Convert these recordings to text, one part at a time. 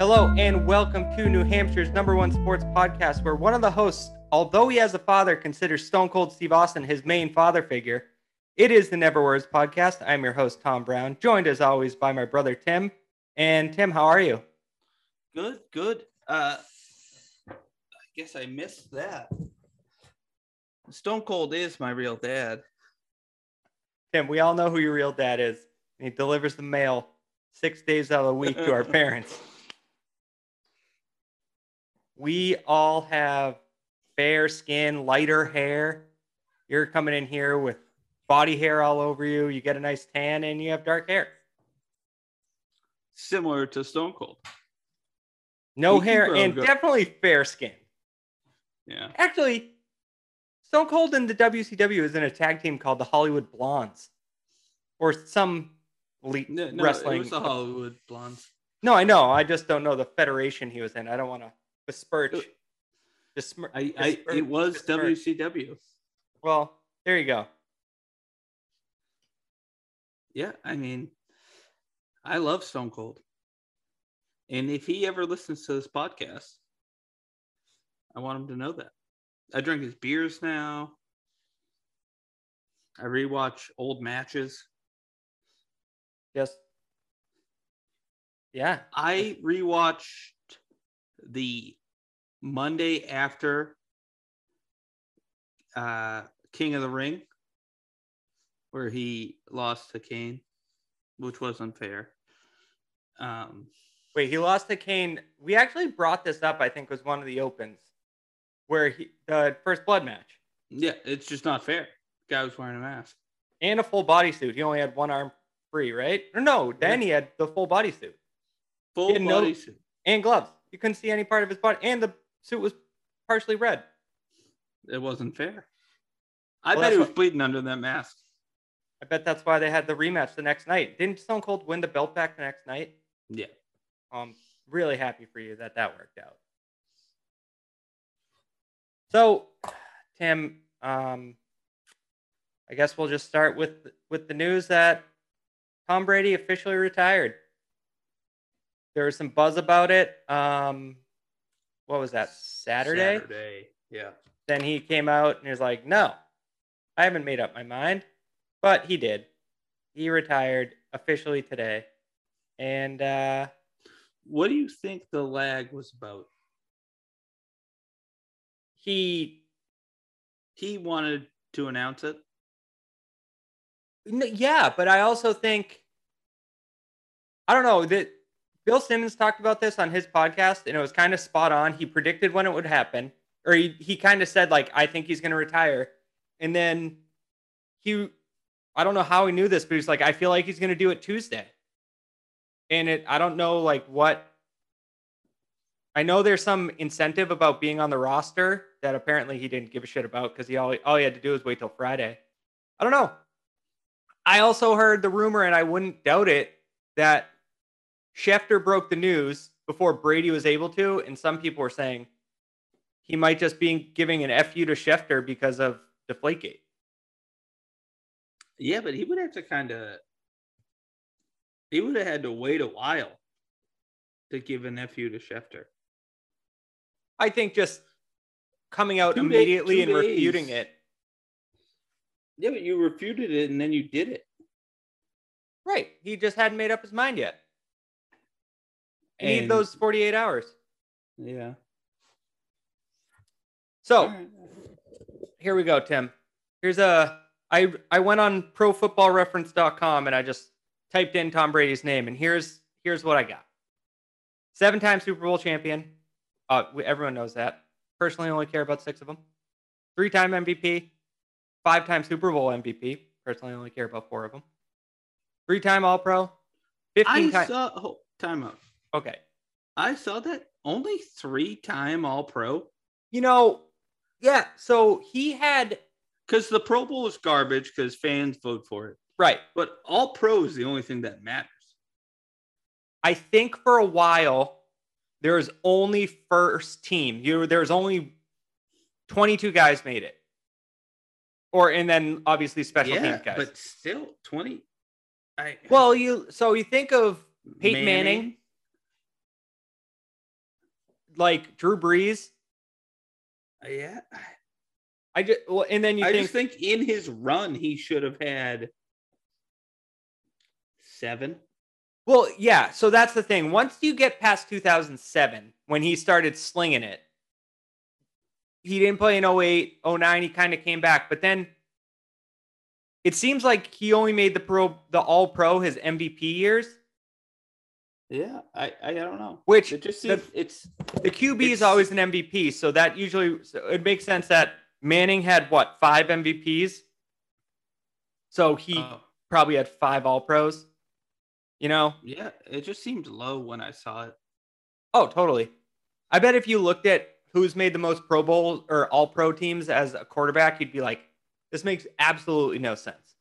Hello, and welcome to New Hampshire's number one sports podcast, where one of the hosts, although he has a father, considers Stone Cold Steve Austin his main father figure. It is the Never Words podcast. I'm your host, Tom Brown, joined as always by my brother, Tim. And Tim, how are you? Good, good. Uh, I guess I missed that. Stone Cold is my real dad. Tim, we all know who your real dad is. He delivers the mail six days out of the week to our parents. We all have fair skin, lighter hair. You're coming in here with body hair all over you. You get a nice tan and you have dark hair. Similar to Stone Cold. No can hair and good. definitely fair skin. Yeah. Actually, Stone Cold in the WCW is in a tag team called the Hollywood Blondes or some elite No, no, wrestling. It was the Hollywood Blondes. No, I know. I just don't know the federation he was in. I don't want to besmirch. Besmir- I, I besmirch- it was besmirch. WCW. Well, there you go. Yeah, I mean, I love Stone Cold. And if he ever listens to this podcast, I want him to know that. I drink his beers now. I rewatch old matches. Yes. yeah. I rewatched the Monday after uh, King of the Ring, where he lost to Kane, which was unfair. Um, Wait, he lost to Kane. We actually brought this up. I think was one of the opens where he the first blood match yeah, it's just not fair. Guy was wearing a mask. and a full bodysuit. He only had one arm free, right? Or no, then Yeah. he had the full bodysuit Full Yeah, no- body suit. and gloves. You couldn't see any part of his body, and the suit was partially red. It wasn't fair. I Well, bet he was bleeding under that mask. I bet that's why they had the rematch the next night. Didn't Stone Cold win the belt back the next night? Yeah. I'm really happy for you that that worked out. So, Tim, um, I guess we'll just start with with the news that Tom Brady officially retired. There was some buzz about it. Um, what was that? Saturday? Saturday. Yeah. Then he came out and he was like, "No, I haven't made up my mind," but he did. He retired officially today, and uh, What do you think the lag was about? he He wanted to announce it. Yeah, but I also think I don't know that Bill Simmons talked about this on his podcast, and it was kind of spot on. He predicted when it would happen, or he, he kind of said like, "I think he's going to retire," and then he, I don't know how he knew this, but he's like, "I feel like he's going to do it Tuesday," and it, I don't know like what. I know there's some incentive about being on the roster that apparently he didn't give a shit about because he all, all he had to do was wait till Friday. I don't know. I also heard the rumor, and I wouldn't doubt it, that Schefter broke the news before Brady was able to, and some people were saying he might just be giving an FU to Schefter because of Deflategate. Yeah, but he would have to kind of. He would have had to wait a while to give an FU to Schefter. I think just coming out Two immediately and refuting it. Yeah, but you refuted it and then you did it. Right. He just hadn't made up his mind yet. He need those 48 hours. Yeah. So, right. here we go, Tim. Here's a I I went on profootballreference.com and I just typed in Tom Brady's name and here's here's what I got. Seven-time Super Bowl champion. Uh, we- everyone knows that. Personally, only care about six of them. Three-time MVP, five-time Super Bowl MVP. Personally, only care about four of them. Three-time All-Pro, I fifteen times. saw. Oh, time out. Okay, I saw that only three time All Pro you know, yeah. So he had because the Pro Bowl is garbage because fans vote for it. right. But All Pro is the only thing that matters. I think for a while there was only first team. You there was only 22 guys made it. Or and then obviously special yeah, teams guys. but still twenty. I well, you so you think of Peyton Manning, like Drew Brees. Uh, yeah. I just well, and then you I think, just think in his run he should have had seven. well, yeah. So that's the thing. Once you get past 2007, when he started slinging it, he didn't play in 08, 09. He kind of came back, but then it seems like he only made the pro, the All Pro his MVP years, Yeah, I I don't know. which It just the- seems it's The QB is always an MVP, so that usually so it makes sense that Manning had what five MVPs, so he uh, probably had five All Pros. You know? yeah, it just seemed low when I saw it. Oh, totally. I bet if you looked at who's made the most Pro Bowl or All Pro teams as a quarterback, you'd be like, this makes absolutely no sense.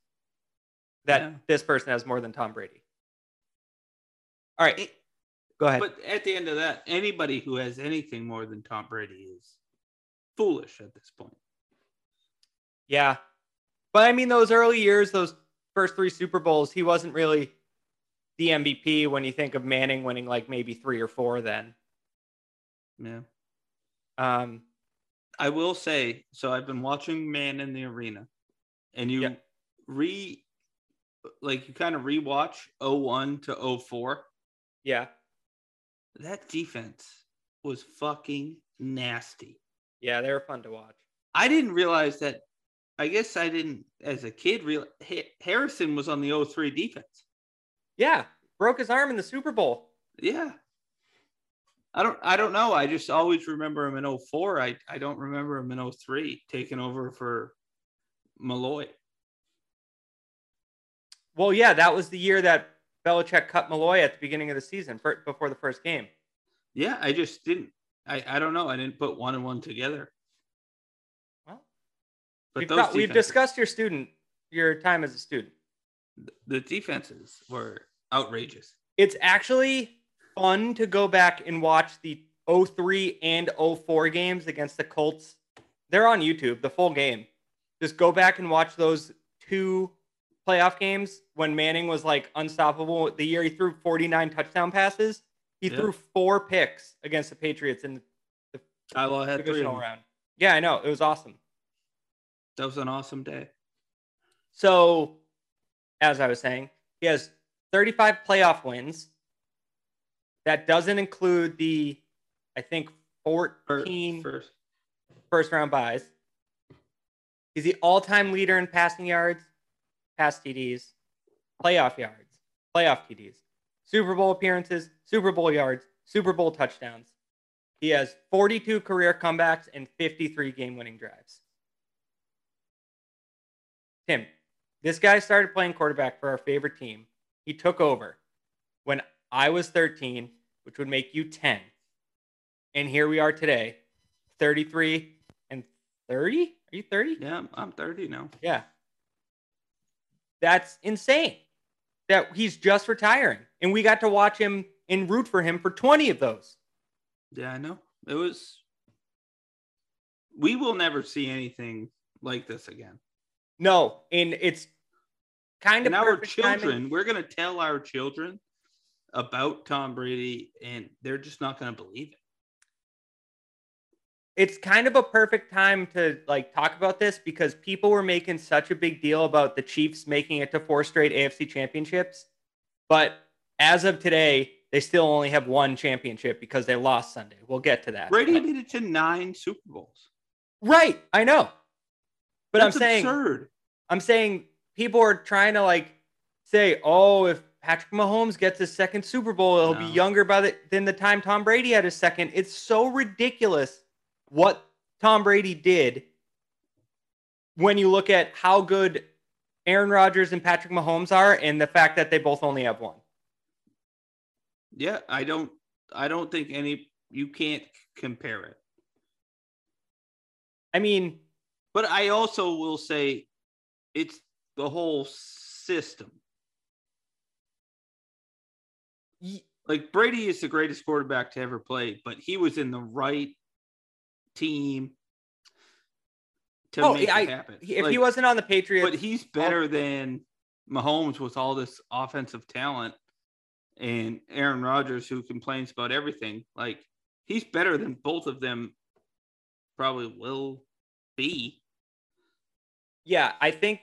That Yeah. this person has more than Tom Brady. All right, It- go ahead. But at the end of that, anybody who has anything more than Tom Brady is foolish at this point. Yeah. But I mean, those early years, those first three Super Bowls, he wasn't really the MVP when you think of Manning winning like maybe three or four then. Yeah. Um, I will say, so I've been watching Man in the Arena, and you Yeah. re like you kind of rewatch 01 to 04. Yeah. That defense was fucking nasty. Yeah, they were fun to watch. I didn't realize that. I guess I didn't, as a kid, real Harrison was on the 03 defense. Yeah. Broke his arm in the Super Bowl. Yeah. I don't I don't know. I just always remember him in 04. I, I don't remember him in 03 taking over for Milloy. Well, yeah, that was the year that Belichick cut Milloy at the beginning of the season for, before the first game. Yeah, I just didn't I, I don't know. I didn't put one and one together. Well, But we've, got- we've discussed your student, your time as a student. the defenses were outrageous. It's actually fun to go back and watch the 03 and 04 games against the Colts. They're on YouTube, the full game. Just go back and watch those two playoff games when Manning was like unstoppable. The year he threw 49 touchdown passes, he Yeah. threw four picks against the Patriots in Ty Law the had three divisional round. Yeah, I know. It was awesome. That was an awesome day. So, as I was saying, he has 35 playoff wins. That doesn't include the, I think, Fir- 14 First, first round buys. He's the all time leader in passing yards, pass TDs, playoff yards, playoff TDs, Super Bowl appearances, Super Bowl yards, Super Bowl touchdowns. He has 42 career comebacks and 53 game winning drives. Tim, this guy started playing quarterback for our favorite team. He took over when I was 13, which would make you 10. And here we are today, 33 and 30. Are you 30? yeah, I'm, I'm 30 now. Yeah. That's insane that he's just retiring. And we got to watch him and root for him for 20 of those. Yeah, I know. It was. We will never see anything like this again. No, and it's kind of And our children, timing. we're going to tell our children about Tom Brady, and they're just not going to believe it. It's kind of a perfect time to like talk about this because people were making such a big deal about the Chiefs making it to four straight AFC championships. But as of today, they still only have one championship because they lost Sunday. We'll get to that. Brady made it to nine Super Bowls. right, I know. But That's I'm saying absurd. I'm saying people are trying to like say, oh, if Patrick Mahomes gets his second Super Bowl, he'll No. be younger by the than the time Tom Brady had his second. It's so ridiculous what Tom Brady did when you look at how good Aaron Rodgers and Patrick Mahomes are and the fact that they both only have one. Yeah, I don't. I don't think any. You can't compare it. I mean, But I also will say, it's the whole system. y- Like Brady is the greatest quarterback to ever play, but he was in the right team to Oh, make I- it happen. if Like, he wasn't on the Patriots, but he's better oh. than Mahomes with all this offensive talent and Aaron Rodgers who complains about everything. Like he's better than both of them probably will be. Yeah, I think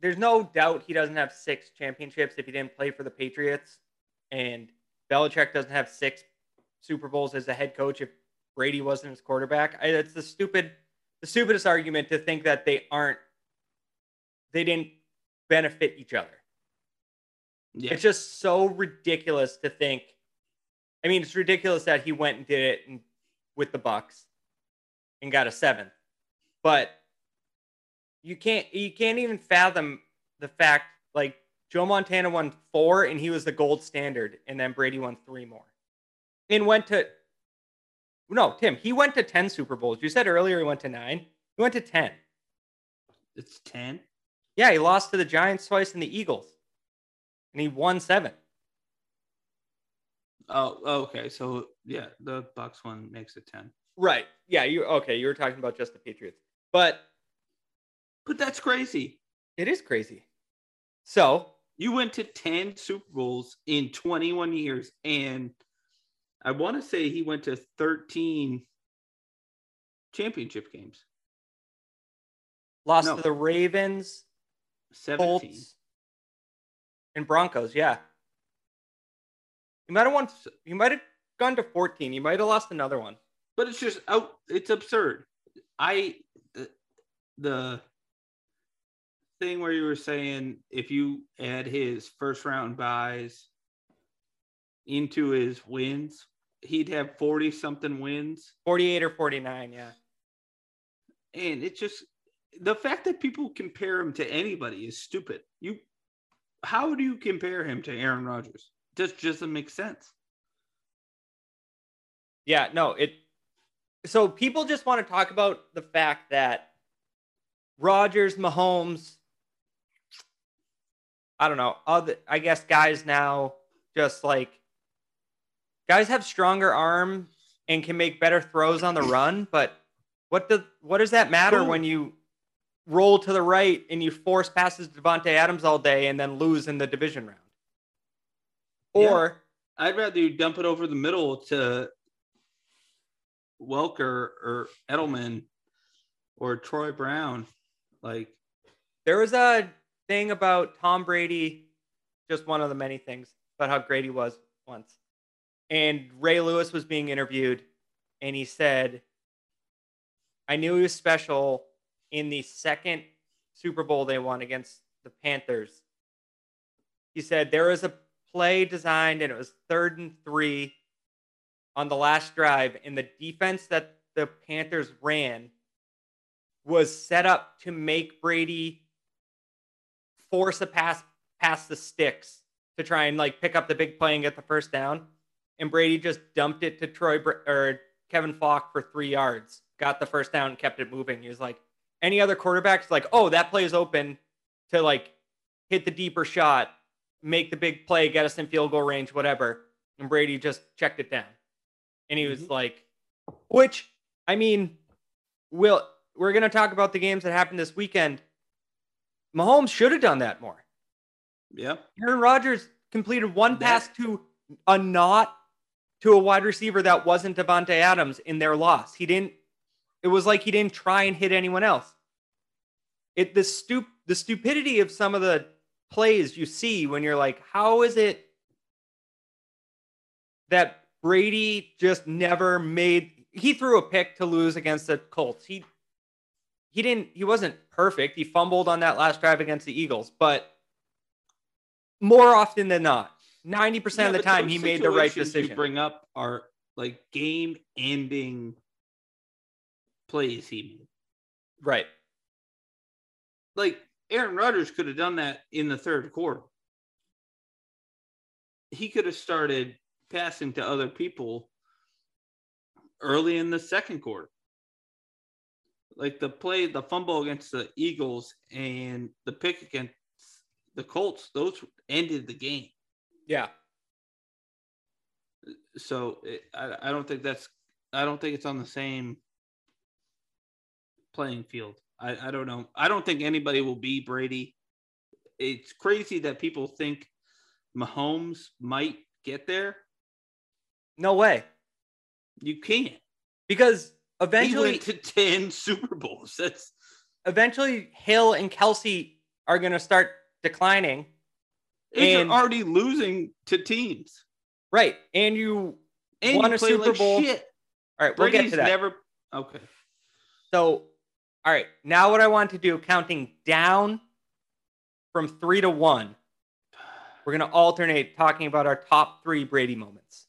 there's no doubt he doesn't have six championships if he didn't play for the Patriots, and Belichick doesn't have six Super Bowls as a head coach if Brady wasn't his quarterback. I, it's the stupid, the stupidest argument to think that they aren't, they didn't benefit each other. Yeah. It's just so ridiculous to think. I mean, it's ridiculous that he went and did it and, with the Bucs and got a seventh, but you can't you can't even fathom the fact like Joe Montana won four and he was the gold standard, and then Brady won three more, and went to no Tim. He went to ten Super Bowls. You said earlier he went to nine. He went to ten. It's 10. Yeah, he lost to the Giants twice and the Eagles, and he won seven. Oh, oh, okay. So yeah, the Bucs one makes it 10. Right. Yeah. You okay? You were talking about just the Patriots, but But that's crazy. it is crazy. So You went to 10 Super Bowls in 21 years, and I want to say he went to 13 championship games. lost No. to the Ravens, 17. Colts, and Broncos. Yeah. You might have won. You might have gone to 14. You might have lost another one. But it's just out. It's absurd. I the, the thing where you were saying if you add his first round buys into his wins, he'd have 40 something wins. 48 or 49. Yeah. And it's just the fact that people compare him to anybody is stupid. You how do you compare him to Aaron Rodgers? Just doesn't make sense. Yeah. No. It. So people just want to talk about the fact that Rodgers, Mahomes. I don't know. Other, I guess guys now just like guys have stronger arms and can make better throws on the run, but what the what does that matter when you roll to the right and you force passes to Davante Adams all day and then lose in the division round? Yeah. Or I'd rather you dump it over the middle to Welker or Edelman or Troy Brown. Like, there was a thing about Tom Brady, just one of the many things about how great he was once. And Ray Lewis was being interviewed, and he said, I knew he was special in the second Super Bowl they won against the Panthers. He said, There was a play designed, and it was third and three on the last drive, and the defense that the Panthers ran was set up to make Brady force a pass past the sticks to try and like pick up the big play and get the first down. And Brady just dumped it to Troy Br- or Kevin Faulk for three yards, got the first down, and kept it moving. He was like, any other quarterback's like, oh, that play is open to like hit the deeper shot, make the big play, get us in field goal range, whatever. And Brady just checked it down. And he was Mhm. like, which, I mean, will we're going to talk about the games that happened this weekend. Mahomes should have done that more. yeah, Aaron Rodgers completed one That- pass to a not to a wide receiver that wasn't Davante Adams in their loss. He didn't. It was like he didn't try and hit anyone else. It the stup the stupidity of some of the plays you see when you're like, how is it that Brady just never made? He threw a pick to lose against the Colts. He he didn't. He wasn't perfect. He fumbled on that last drive against the Eagles, but more often than not, ninety percent Yeah, of the time, he made the right decision. You bring up are like game-ending plays he made. right. Like Aaron Rodgers could have done that in the third quarter. He could have started passing to other people early in the second quarter. Like the play, the fumble against the Eagles and the pick against the Colts, those ended the game. Yeah. So it, I, I don't think that's, I don't think it's on the same playing field. I, I don't know. I don't think anybody will be Brady. It's crazy that people think Mahomes might get there. No way. You can't. because He eventually, went to 10 Super Bowls. That's eventually Hill and Kelce are going to start declining. And- you're already losing to teams. Right. And you And won you a play Super like Bowl. shit. All right, we'll Brady's get to that. never okay. So, all right, now what I want to do, counting down from three to one, we're going to alternate talking about our top three Brady moments.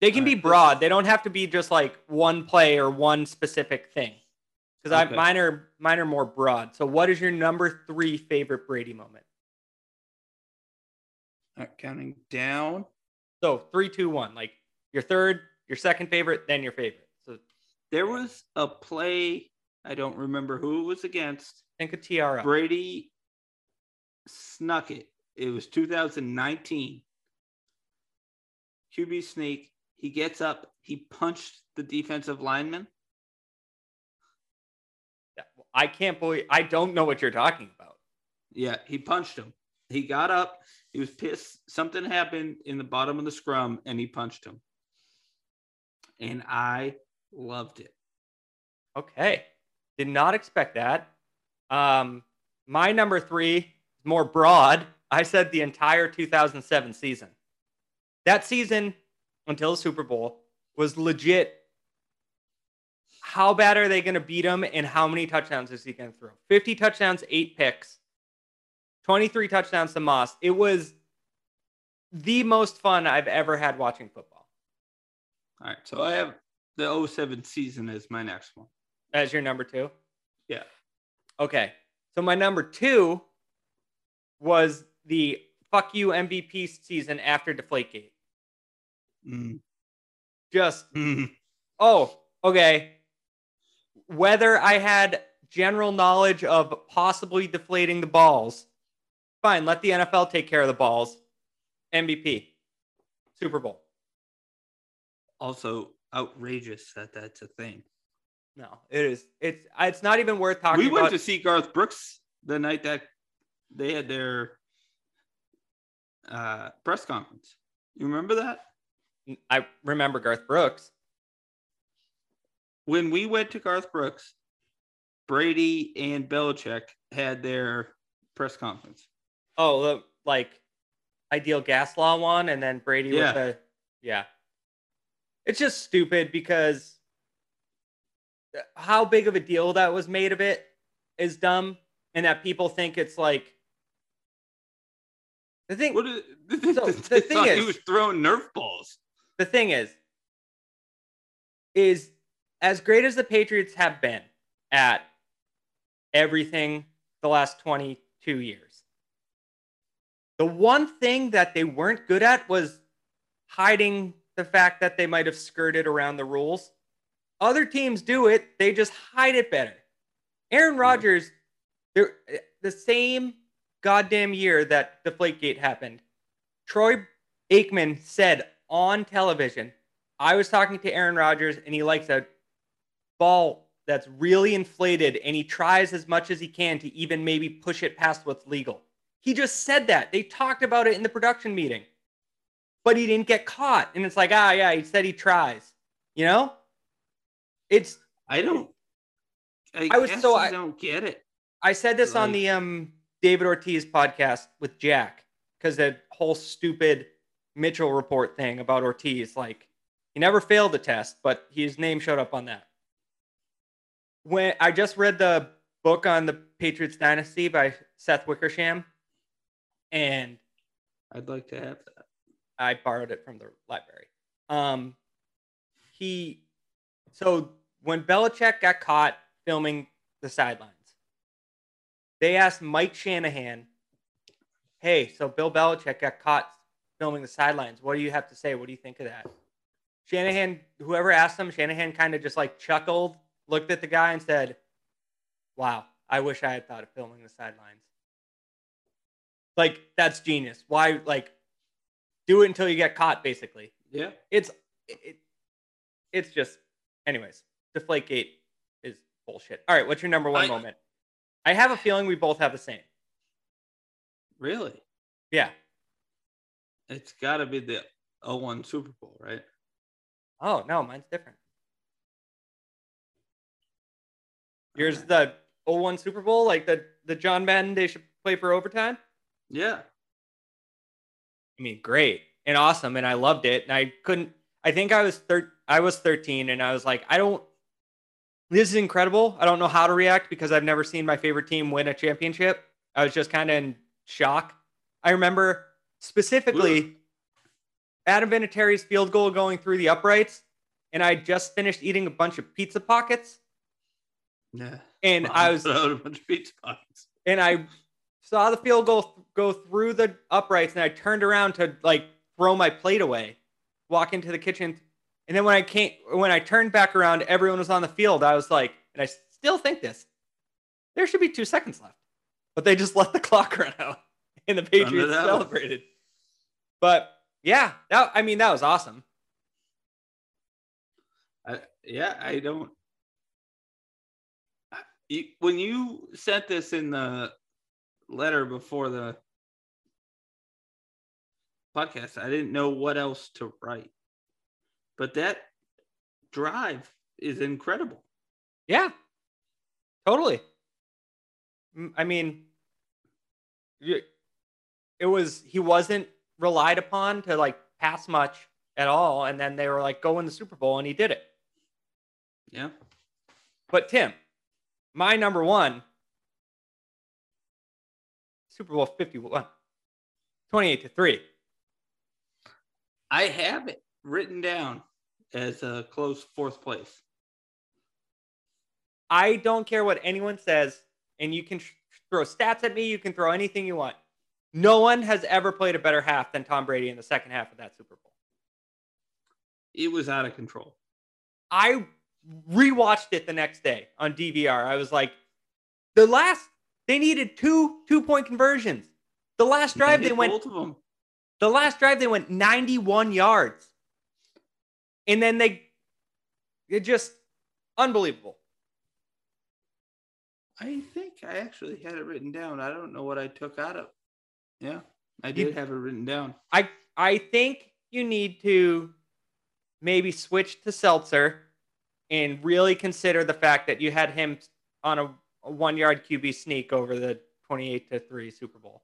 They can All be right. broad. They don't have to be just like one play or one specific thing. Because I Okay. mine are mine are more broad. So, what is your number three favorite Brady moment? Right, counting down. So, three, two, one. Like your third, your second favorite, then your favorite. So, There was a play, I don't remember who it was against. think of Tiara. Brady snuck it. It was 2019. QB sneak. He gets up. He punched the defensive lineman. I can't believe I don't know what you're talking about. Yeah, he punched him. He got up. He was pissed. Something happened in the bottom of the scrum, and he punched him. And I loved it. Okay. Did not expect that. Um, my number three is more broad. I said the entire 2007 season. That season, until the Super Bowl, was legit. How bad are they going to beat him, and how many touchdowns is he going to throw? 50 touchdowns, eight picks, 23 touchdowns to Moss. It was the most fun I've ever had watching football. All right. So I have the 07 season as my next one. As your number two? Yeah. Okay. So my number two was the fuck you MVP season after Deflategate. Mm. Just, Mm. oh, okay. Whether I had general knowledge of possibly deflating the balls, fine, let the NFL take care of the balls. MVP, Super Bowl. Also outrageous that that's a thing. No, it is. It's it's not even worth talking we went about. to see Garth Brooks the night that they had their uh, press conference. You remember that? I remember Garth Brooks. When we went to Garth Brooks, Brady and Belichick had their press conference. Oh, the like ideal gas law one, and then Brady Yeah. with the yeah. It's just stupid because how big of a deal that was made of it is dumb, and that people think it's like the thing. What is, So, the thing thought he was throwing Nerf balls. the thing is, is as great as the Patriots have been at everything the last 22 years, the one thing that they weren't good at was hiding the fact that they might have skirted around the rules. Other teams do it, they just hide it better. Aaron Rodgers, there the same goddamn year that Deflategate happened, Troy Aikman said on television, I was talking to Aaron Rodgers and he likes a ball that's really inflated and he tries as much as he can to even maybe push it past what's legal. He just said that. They talked about it in the production meeting. But he didn't get caught. And it's like, ah, yeah, he said he tries. You know? It's I don't. I, I was so- I don't get it. I said this on the um David Ortiz podcast with Jack because that whole stupid Mitchell report thing about Ortiz, like he never failed the test, but his name showed up on that. When I just read the book on the Patriots dynasty by Seth Wickersham, and I'd like to have that. I borrowed it from the library. Um, he so when Belichick got caught filming the sidelines, they asked Mike Shanahan, "Hey, so Bill Belichick got caught filming the sidelines. What do you have to say? What do you think of that?" Shanahan, whoever asked him, Shanahan kind of just like chuckled, looked at the guy, and said, "Wow, I wish I had thought of filming the sidelines." Like that's genius. Why like do it until you get caught basically. Yeah. It's it, it's just anyways, Deflategate is bullshit. All right, what's your number one I, moment? I have a feeling we both have the same. Really? Yeah. It's got to be the 01 Super Bowl, right? Oh, no, mine's different. Here's the 01 Super Bowl, like the, the John Madden, they should play for overtime? Yeah. I mean, great and awesome, and I loved it. And I couldn't. I think I was thir- I was 13, and I was like, I don't. This is incredible. I don't know how to react because I've never seen my favorite team win a championship. I was just kind of in shock. I remember specifically Ooh. Adam Vinatieri's field goal going through the uprights, and I just finished eating a bunch of pizza pockets, Yeah. and I was out a bunch of pizza pockets. and I saw the field goal go through the uprights, and I turned around to like throw my plate away, walk into the kitchen, and then when I came, when I turned back around, everyone was on the field. I was like, and I still think this: there should be two seconds left, but they just let the clock run out, and the Patriots celebrated. But yeah, that I mean that was awesome. I, yeah, I don't. When you sent this in the letter before the podcast, I didn't know what else to write. But that drive is incredible. Yeah, totally. I mean, it was he wasn't relied upon to like pass much at all, and then they were like, "Go in the Super Bowl," and he did it. Yeah. But Tim, my number one, Super Bowl 51, 28 to 3. I have it written down as a close fourth place. I don't care what anyone says, and you can sh- throw stats at me, you can throw anything you want. No one has ever played a better half than Tom Brady in the second half of that Super Bowl. It was out of control. I rewatched it the next day on DVR. I was like, the last they needed two two point conversions. The last drive they hit went both of them. the last drive they went 91 yards. And then they it just unbelievable. I think I actually had it written down. I don't know what I took out of. Yeah, I did have it written down. I I think you need to maybe switch to Seltzer and really consider the fact that you had him on a, a one yard QB sneak over the 28 to 3 Super Bowl.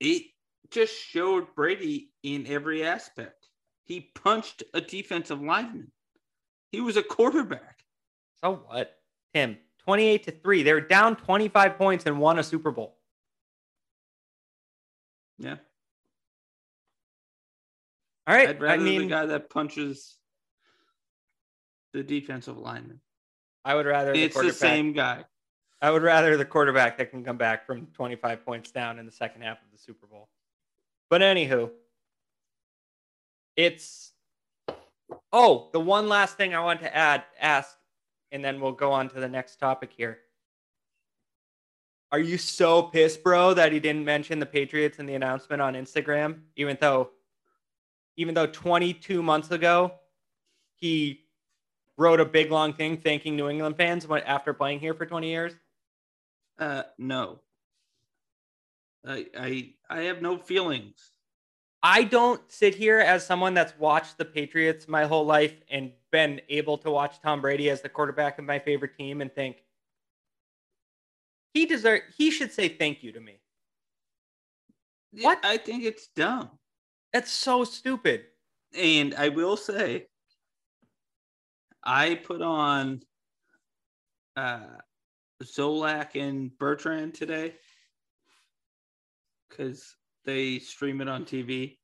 It just showed Brady in every aspect. He punched a defensive lineman. He was a quarterback. So what? Tim, 28 to 3. They were down 25 points and won a Super Bowl. Yeah. All right. I'd I rather the guy that punches the defensive lineman. I would rather the It's the quarterback. same guy. I would rather the quarterback that can come back from 25 points down in the second half of the Super Bowl. But anywho, it's oh, the one last thing I want to add, ask, and then we'll go on to the next topic here. Are you so pissed, bro, that he didn't mention the Patriots in the announcement on Instagram, even though, even though 22 months ago, he wrote a big long thing thanking New England fans after playing here for 20 years? Uh, no. I I I have no feelings. I don't sit here as someone that's watched the Patriots my whole life and been able to watch Tom Brady as the quarterback of my favorite team and think he deserve he should say thank you to me. What? I think it's dumb. That's so stupid. And I will say, I put on uh, Zolak and Bertrand today because they stream it on TV.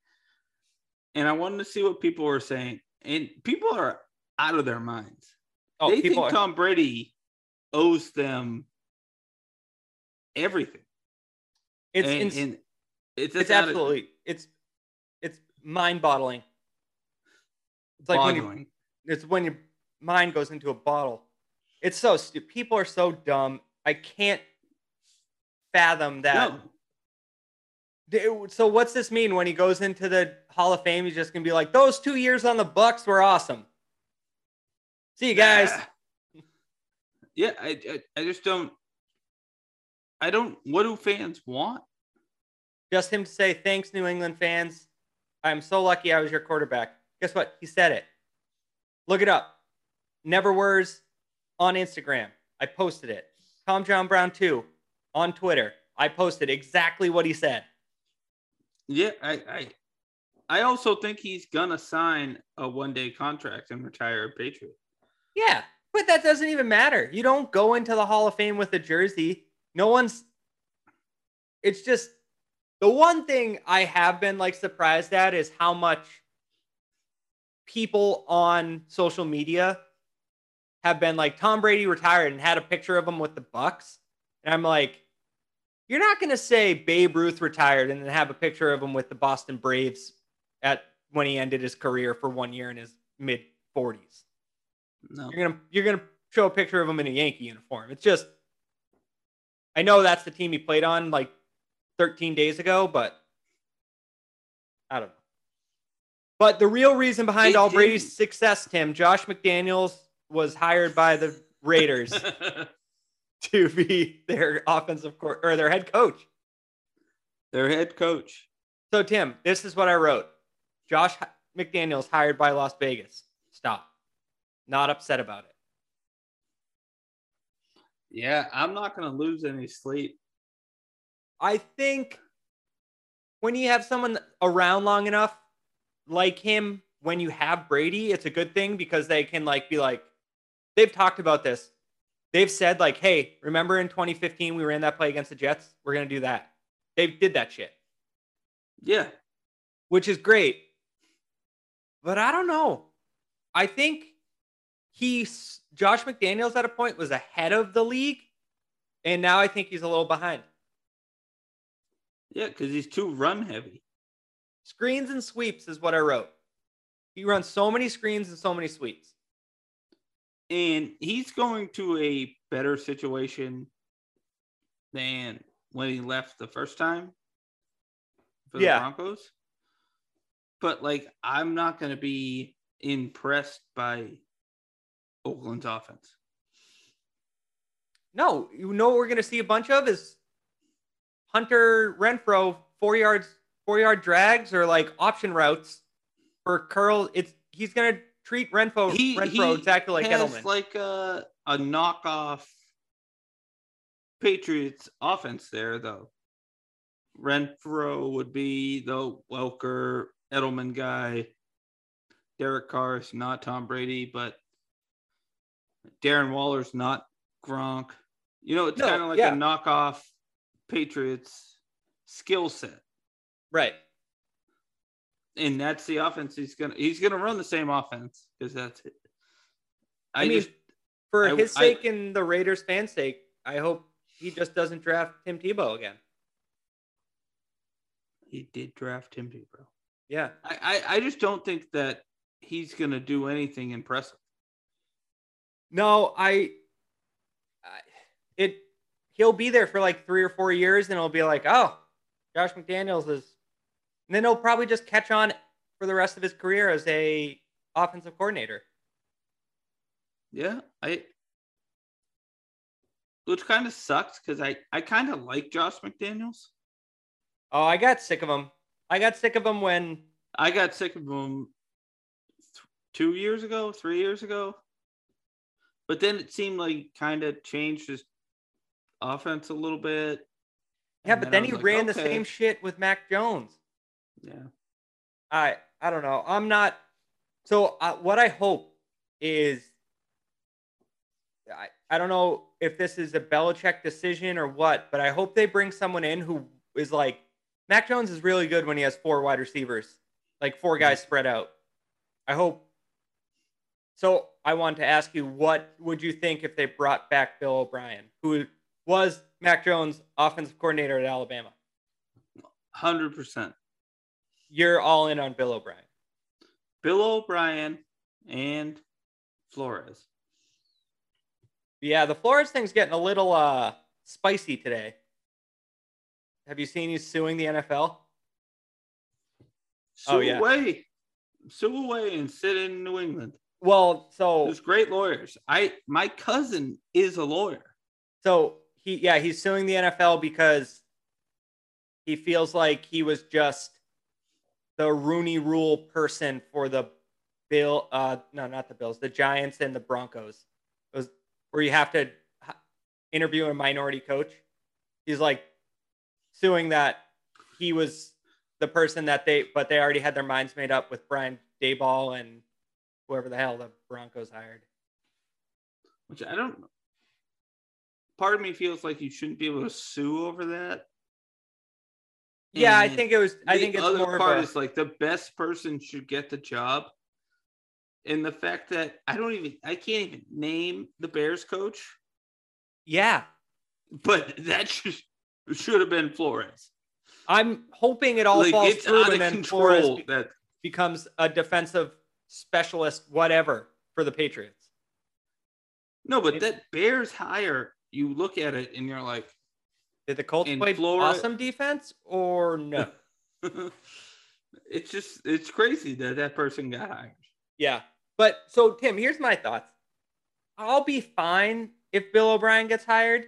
And I wanted to see what people were saying. And people are out of their minds. Oh, they think are, Tom Brady owes them everything. it's and, ins- and it's, it's out of- absolutely it's it's mind-boggling. It's like when you boggling. It's when your mind goes into a bottle. It's so stupid. People are so dumb. I can't fathom that. No, So what's this mean when he goes into the Hall of Fame? He's just gonna be like, "Those two years on the Bucs were awesome." See you guys. Nah. Yeah, I, I I just don't. I don't. What do fans want? Just him to say, "Thanks, New England fans. I'm so lucky I was your quarterback." Guess what? He said it. Look it up. Never words. on Instagram. I posted it. Tom John Brown 2 on Twitter. I posted exactly what he said. Yeah, I, I I also think he's gonna sign a one day contract and retire a Patriot. Yeah, but that doesn't even matter. You don't go into the Hall of Fame with a jersey. No one's. It's just the one thing I have been like surprised at is how much people on social media have been like Tom Brady retired and had a picture of him with the Bucs. And I'm like, you're not going to say Babe Ruth retired and then have a picture of him with the Boston Braves at when he ended his career for one year in his mid 40s. No. You're gonna you're gonna show a picture of him in a Yankee uniform. It's just I know that's the team he played on like 13 days ago, but I don't know. But the real reason behind It all didn't- Brady's success, Tim, Josh McDaniels was hired by the Raiders to be their offensive court or their head coach. Their head coach. So Tim, this is what I wrote. Josh McDaniels hired by Las Vegas. Stop. Not upset about it. Yeah, I'm not gonna lose any sleep. I think when you have someone around long enough like him, when you have Brady, it's a good thing because they can like be like, they've talked about this. They've said like, hey, remember in 2015 we ran that play against the Jets? We're gonna do that. They did that shit, Yeah. which is great. But I don't know. I think he's Josh McDaniels at a point was ahead of the league, and now I think he's a little behind. Yeah, because he's too run heavy. Screens and sweeps is what I wrote. He runs so many screens and so many sweeps. And he's going to a better situation than when he left the first time for the Yeah. Broncos. But like I'm not gonna be impressed by Oakland's offense. No, you know what we're gonna see a bunch of is Hunter Renfrow four yards, four yard drags or like option routes for curl. It's he's gonna treat Renfrow He- Renfrow he exactly like has Edelman. like a a knockoff Patriots offense there though. Renfrow would be the Welker Edelman guy. Derek Carr is not Tom Brady, but Darren Waller's not Gronk. You know, it's No, kind of like yeah. a knockoff Patriots skill set. right. And that's the offense he's gonna he's gonna run the same offense because that's it. I, mean, just for I- his I- sake and the Raiders' fans' sake, I hope he just doesn't draft Tim Tebow again. he did draft Tim Tebow. Yeah. I, I, I just don't think that he's going to do anything impressive. No, I, I, it, he'll be there for like three or four years, and it'll be like, oh, Josh McDaniels is, and then he'll probably just catch on for the rest of his career as a offensive coordinator. Yeah, I. Which kind of sucks because I, I kind of like Josh McDaniels. Oh, I got sick of him. I got sick of him when, I got sick of him th- two years ago, three years ago. But then it seemed like kind of changed his offense a little bit. yeah, but I then he like, ran the same shit with Mac Jones. Yeah. I I don't know. I'm not. So uh, what I hope is, I I don't know if this is a Belichick decision or what, but I hope they bring someone in who is like Mac Jones is really good when he has four wide receivers, like four guys spread out. I hope. So I want to ask you, what would you think if they brought back Bill O'Brien, who was Mac Jones' offensive coordinator at Alabama? 100%. You're all in on Bill O'Brien. Bill O'Brien and Flores. Yeah, the Flores thing's getting a little uh spicy today. Have you seen he's suing the NFL? Sue Oh, yeah. away. Sue away and sit in New England. Well, so There's great lawyers. I my cousin is a lawyer. so he yeah, he's suing the NFL because he feels like he was just the Rooney rule person for the Bill uh no, not the Bills, the Giants and the Broncos. It was where you have to interview a minority coach. He's like suing that he was the person that they, but they already had their minds made up with Brian Daboll and whoever the hell the Broncos hired. which I don't. Part of me feels like you shouldn't be able to sue over that. Yeah, I mm. think it was. I think it's other more part a, is like the best person should get the job. And the fact that I don't even I can't even name the Bears coach, yeah. but that should should have been Flores. I'm hoping it all like falls through and then Flores control. be- That becomes a defensive specialist, whatever, for the Patriots. no, but It- that Bears hire, you look at it and you're like, Did the Colts play Florida- awesome defense or no? it's just it's crazy that that person got hired. yeah. But so Tim, here's my thoughts. I'll be fine if Bill O'Brien gets hired.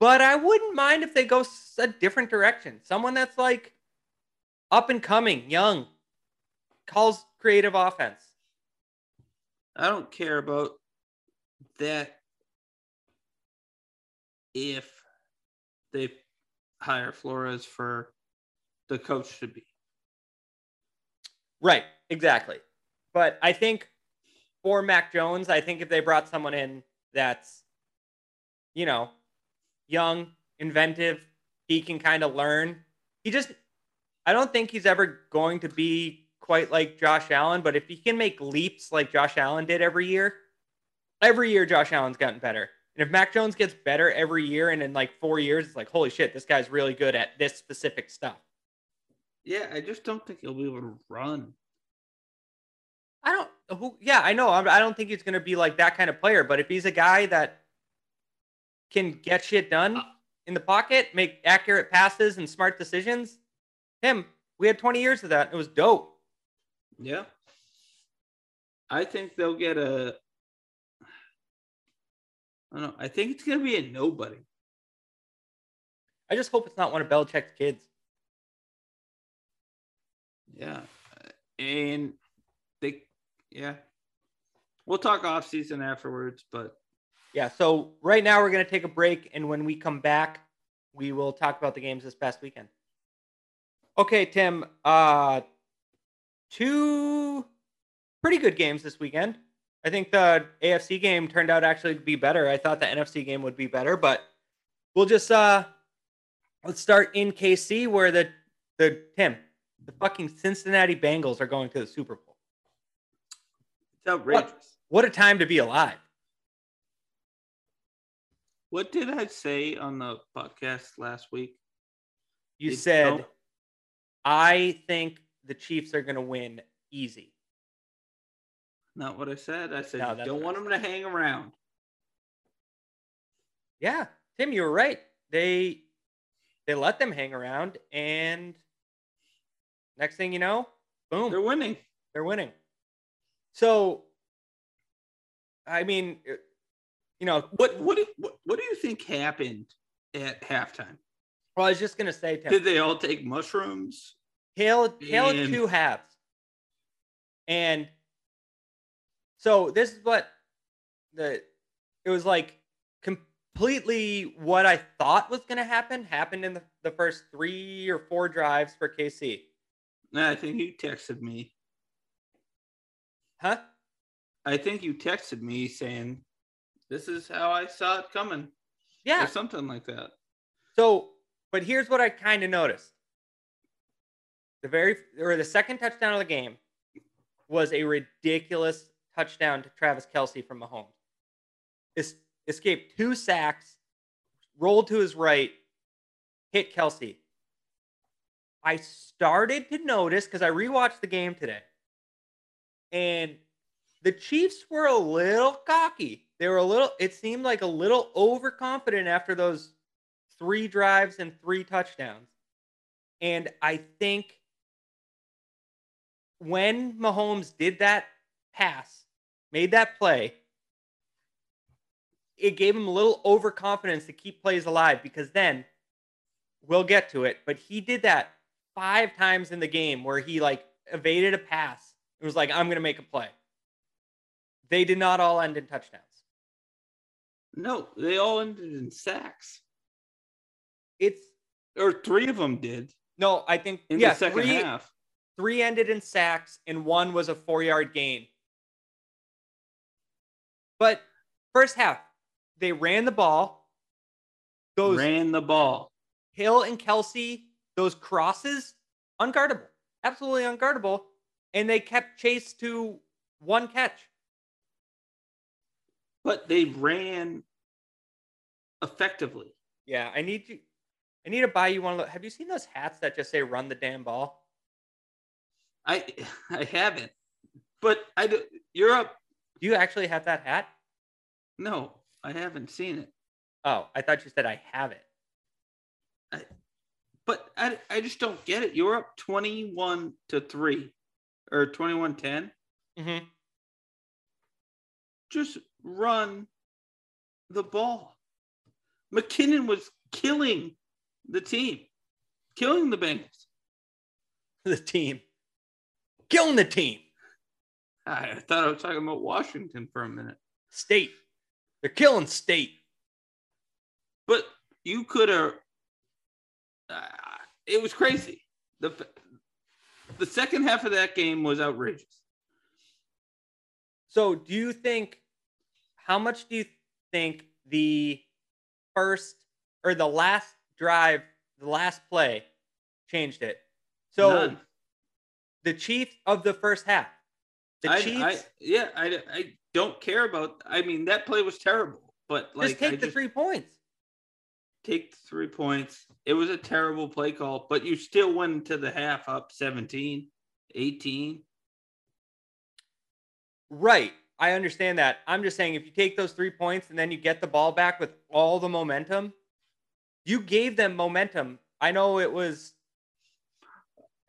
But I wouldn't mind if they go a different direction. Someone that's like up and coming, young, calls creative offense. I don't care about that if they hire Flores for the coach to be. Right, exactly. But I think for Mac Jones, I think if they brought someone in that's, you know, young, inventive, he can kind of learn. He just, I don't think he's ever going to be quite like Josh Allen, but if he can make leaps like Josh Allen did every year, every year Josh Allen's gotten better. And if Mac Jones gets better every year and in like four years, it's like, holy shit, this guy's really good at this specific stuff. Yeah, I just don't think he'll be able to run. I don't who yeah, I know. I'm, don't think he's going to be like that kind of player, but if he's a guy that can get shit done uh. in the pocket, make accurate passes and smart decisions, him, we had 20 years of that. It was dope. Yeah. I think they'll get a I don't know. I think it's gonna be a nobody. I just hope it's not one of Belichick's kids. Yeah. And they yeah. We'll talk off season afterwards, but Yeah, so right now we're going to take a break and when we come back, we will talk about the games this past weekend. Okay, Tim, uh two pretty good games this weekend. I think the AFC game turned out actually to be better. I thought the NFC game would be better, but we'll just uh let's start in KC where the the Tim, the fucking Cincinnati Bengals are going to the Super Bowl. it's outrageous. What a time to be alive. What did I say on the podcast last week? You Did- said no. I think the Chiefs are going to win easy. Not what I said. I said No, you don't want them to hang around. Yeah, Tim, you were right. They they let them hang around, and next thing you know, boom, They're winning. they're winning. So, I mean, uh, you know, What what do, what, what do you think happened at halftime? well, I was just gonna say, Tim, Did they all take mushrooms? Hail, hail And- two halves. And so this is what the it was like completely what I thought was gonna happen happened in the, the first three or four drives for KC. No, I think you texted me. Huh? I think you texted me saying, "This is how I saw it coming," Yeah. or something like that. So, but here's what I kind of noticed. The very or the second touchdown of the game was a ridiculous touchdown to Travis Kelce from Mahomes. Es- escaped two sacks, rolled to his right, hit Kelce. I started to notice because I rewatched the game today, and the Chiefs were a little cocky. They were a little. It seemed like a little overconfident after those three drives and three touchdowns. And I think when Mahomes did that pass, made that play, it gave him a little overconfidence to keep plays alive because then we'll get to it. But he did that five times in the game where he like evaded a pass. It was like, I'm going to make a play. They did not all end in touchdowns. No, they all ended in sacks, It's or three of them did no, I think in yeah, the second three, half. three ended in sacks and one was a four yard gain. But first half, they ran the ball. Those Ran the ball. Hill and Kelce, those crosses, unguardable, absolutely unguardable. And they kept Chase to one catch. but they ran effectively. Yeah, I need you. I need to buy you one. of the- Have you seen those hats that just say "Run the damn ball"? I I haven't, but I do, you're up. Do you actually have that hat? No, I haven't seen it. Oh, I thought you said I have it. But I I just don't get it. You're up twenty one to three, or 21-10. Mm-hmm. Just run the ball. McKinnon was killing the team, killing the Bengals. The team, killing the team. I thought I was talking about Washington for a minute. State, they're killing state. But you could have. Uh, it was crazy. the The second half of that game was outrageous. So, do you think? How much do you think the first or the last drive, the last play, changed it? So, None. the Chiefs of the first half, the I, Chiefs. I, yeah, I, I don't care about. I mean, that play was terrible. But like, just take I the three points. take the three points. It was a terrible play call, but you still went into the half up 17, 18. Right. I understand that. I'm just saying if you take those three points and then you get the ball back with all the momentum, you gave them momentum. I know it was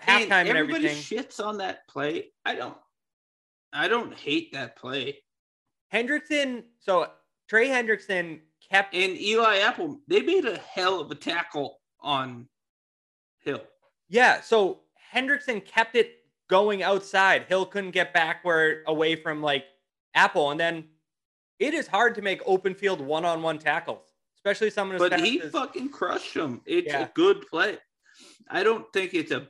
halftime and, everybody everything. shits on that play. I don't. I don't hate that play. Hendrickson, so Trey Hendrickson kept And Eli Apple, they made a hell of a tackle on Hill. Yeah, so Hendrickson kept it going outside. Hill couldn't get back where away from like Apple, and then it is hard to make open field one-on-one tackles, especially someone as But he fucking crushed him. It's Yeah. a good play. I don't think it's a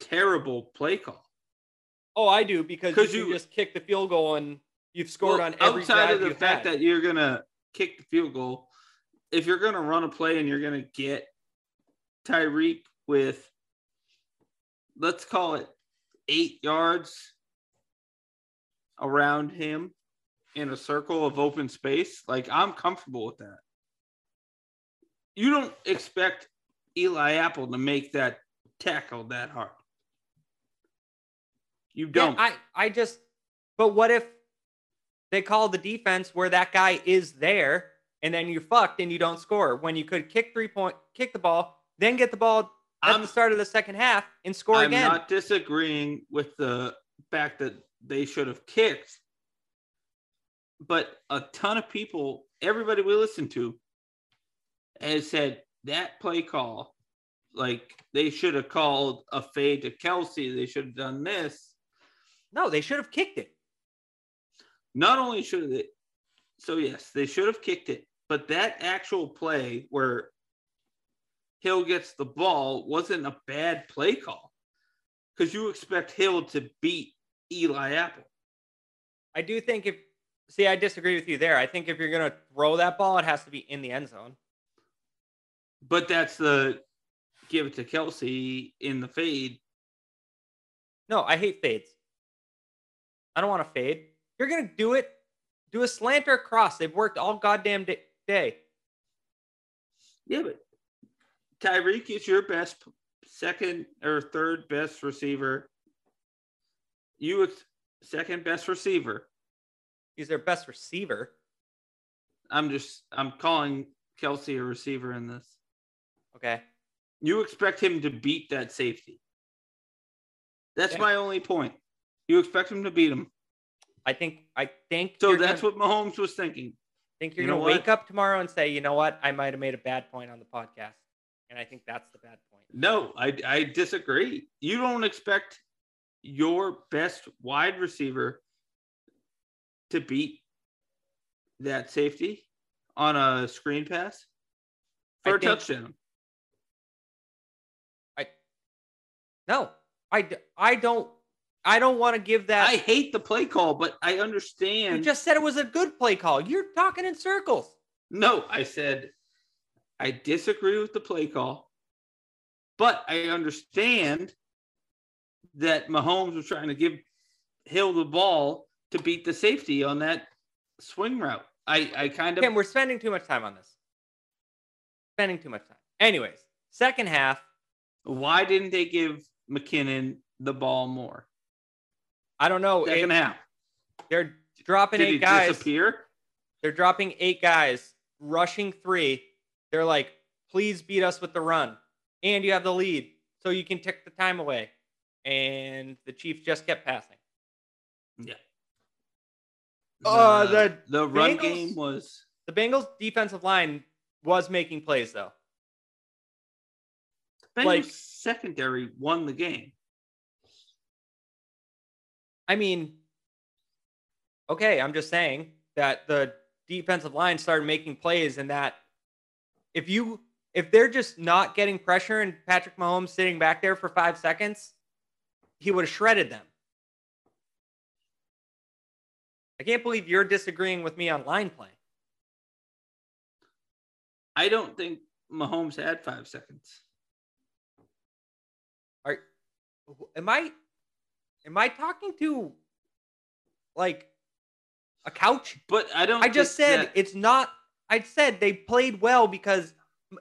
terrible play call. Oh, I do because you, you- just kick the field goal and you've scored Well, on every outside of the fact had. that you're gonna kick the field goal, if you're gonna run a play and you're gonna get Tyreek with let's call it eight yards around him in a circle of open space, like I'm comfortable with that. You don't expect Eli Apple to make that tackle that hard. You don't. I, I just, but what if they call the defense where that guy is there and then you're fucked and you don't score when you could kick three point, kick the ball, then get the ball at I'm- the start of the second half and score again? I'm not disagreeing with the fact that they should have kicked, but a ton of people, everybody we listen to, has said that play call, like they should have called a fade to Kelce. They should have done this. No, they should have kicked it. Not only should they, so yes, they should have kicked it, but that actual play where Hill gets the ball wasn't a bad play call because you expect Hill to beat Eli Apple. I do think if see, I disagree with you there. I think if you're gonna throw that ball, it has to be in the end zone. But that's the give it to Kelce in the fade. No, I hate fades. I don't want to fade. You're gonna do it, do a slant or a cross. They've worked all goddamn day. Yeah, but Tyreek is your best second or third best receiver. You ex- second best receiver. He's their best receiver. I'm just I'm calling Kelce a receiver in this. Okay. You expect him to beat that safety. That's Yeah. my only point. You expect him to beat him. I think I think So that's gonna, what Mahomes was thinking. I think you're you gonna wake what? up tomorrow and say, you know what, I might have made a bad point on the podcast. And I think that's the bad point. No, I, I disagree. You don't expect your best wide receiver to beat that safety. on a screen pass for I a think- touchdown. I no, I I don't I don't want to give that. I hate the play call, but I understand. you just said it was a good play call. You're talking in circles. No, I said I disagree with the play call, but I understand that Mahomes was trying to give Hill the ball to beat the safety on that swing route. I, I kind of Kim, we're spending too much time on this. Spending too much time. Anyways, second half, why didn't they give McKinnon the ball more? I don't know. Second it- half. they're dropping Did he eight guys. disappear? They're dropping eight guys, rushing three. They're like, please beat us with the run. And you have the lead. So you can tick the time away. And the Chiefs just kept passing. Yeah. Uh, the the run Bengals- game was The Bengals defensive line was making plays though. Bengals Like- secondary won the game. I mean, okay, I'm just saying that the defensive line started making plays and that if you if they're just not getting pressure and Patrick Mahomes sitting back there for 5 seconds, he would have shredded them. I can't believe you're disagreeing with me on line play. I don't think Mahomes had five seconds. Are am I am I talking to like a couch? But I don't I just said that- it's not. I said they played well because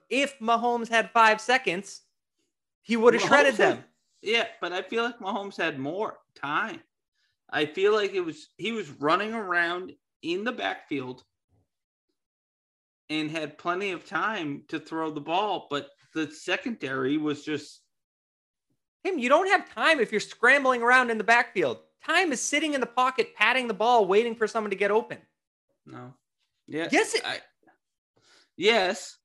if Mahomes had five seconds, he would have shredded had- them. Yeah, but I feel like Mahomes had more time. I feel like it was he was running around in the backfield and had plenty of time to throw the ball, but the secondary was just Tim, you don't have time if you're scrambling around in the backfield. Time is sitting in the pocket, patting the ball, waiting for someone to get open. no. Yeah. Yes, it- I, yes.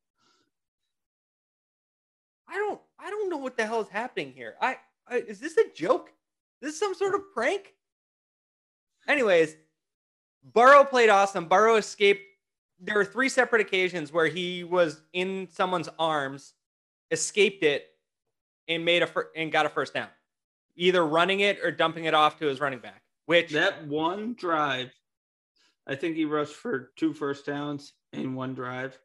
I don't. I don't know what the hell is happening here. I, I is this a joke? This is some sort of prank? Anyways, Burrow played awesome. Burrow escaped. There were three separate occasions where he was in someone's arms, escaped it, and made a fir- and got a first down, either running it or dumping it off to his running back. Which That one drive, I think he rushed for two first downs in one drive.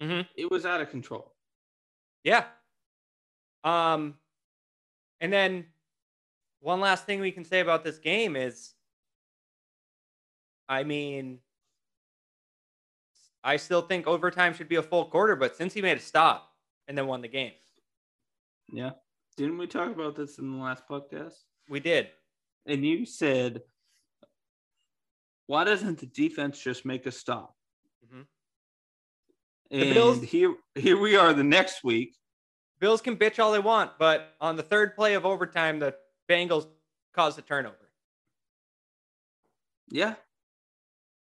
Mhm. It was out of control. Yeah. Um, and then one last thing we can say about this game is, I mean, I still think overtime should be a full quarter, but since he made a stop and then won the game, Yeah. Didn't we talk about this in the last podcast? we did. And you said, why doesn't the defense just make a stop? Mhm. And Bills- here, here we are the next week. Bills can bitch all they want, but on the third play of overtime, the Bengals caused a turnover. Yeah.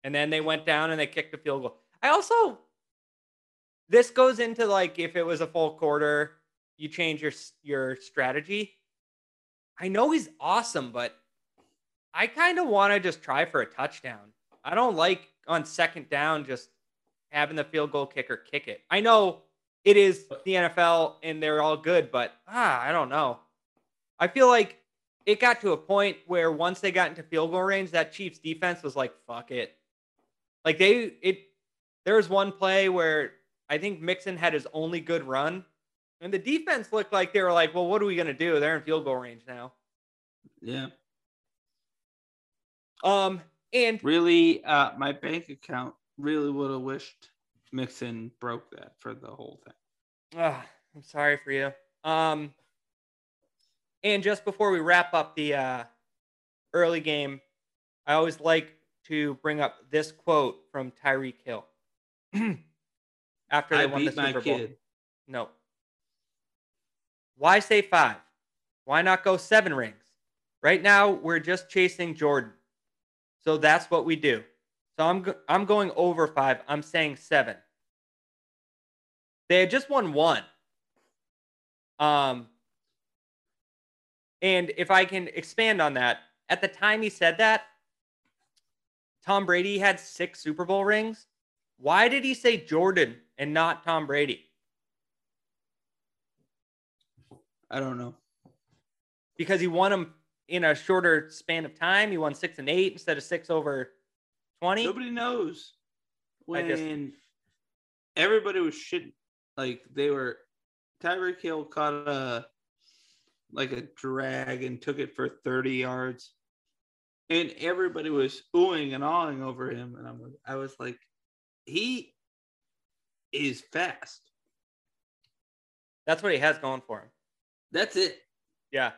and then they went down and they kicked the field goal. I also this goes into like if it was a full quarter, you change your your strategy. I know he's awesome, but I kind of want to just try for a touchdown. I don't like on second down just having the field goal kicker kick it. I know it is the NFL and they're all good, but ah, I don't know. I feel like it got to a point where once they got into field goal range, that Chiefs defense was like, fuck it. Like they it there was one play where I think Mixon had his only good run. And the defense looked like they were like, well, what are we gonna do? They're in field goal range now. Yeah. Um and Really, uh, my bank account really would have wished Mixon broke that for the whole thing. ah, I'm sorry for you. Um and just before we wrap up the uh early game, I always like to bring up this quote from Tyreek Hill. After they I won the Super Bowl. kid. No. Why say five? Why not go seven rings? Right now, we're just chasing Jordan. So that's what we do. So I'm, go- I'm going over five. I'm saying seven. They had just won one. Um, and if I can expand on that, at the time he said that, Tom Brady had six Super Bowl rings. Why did he say Jordan and not Tom Brady? I don't know. Because he won them in a shorter span of time. He won six and eight instead of six over 20. Nobody knows when just- everybody was shit. Like they were, Tyreek Hill caught a like a drag and took it for thirty yards, and everybody was oohing and awing over him. And I'm, I was like, he is fast. That's what he has going for him. That's it. Yeah.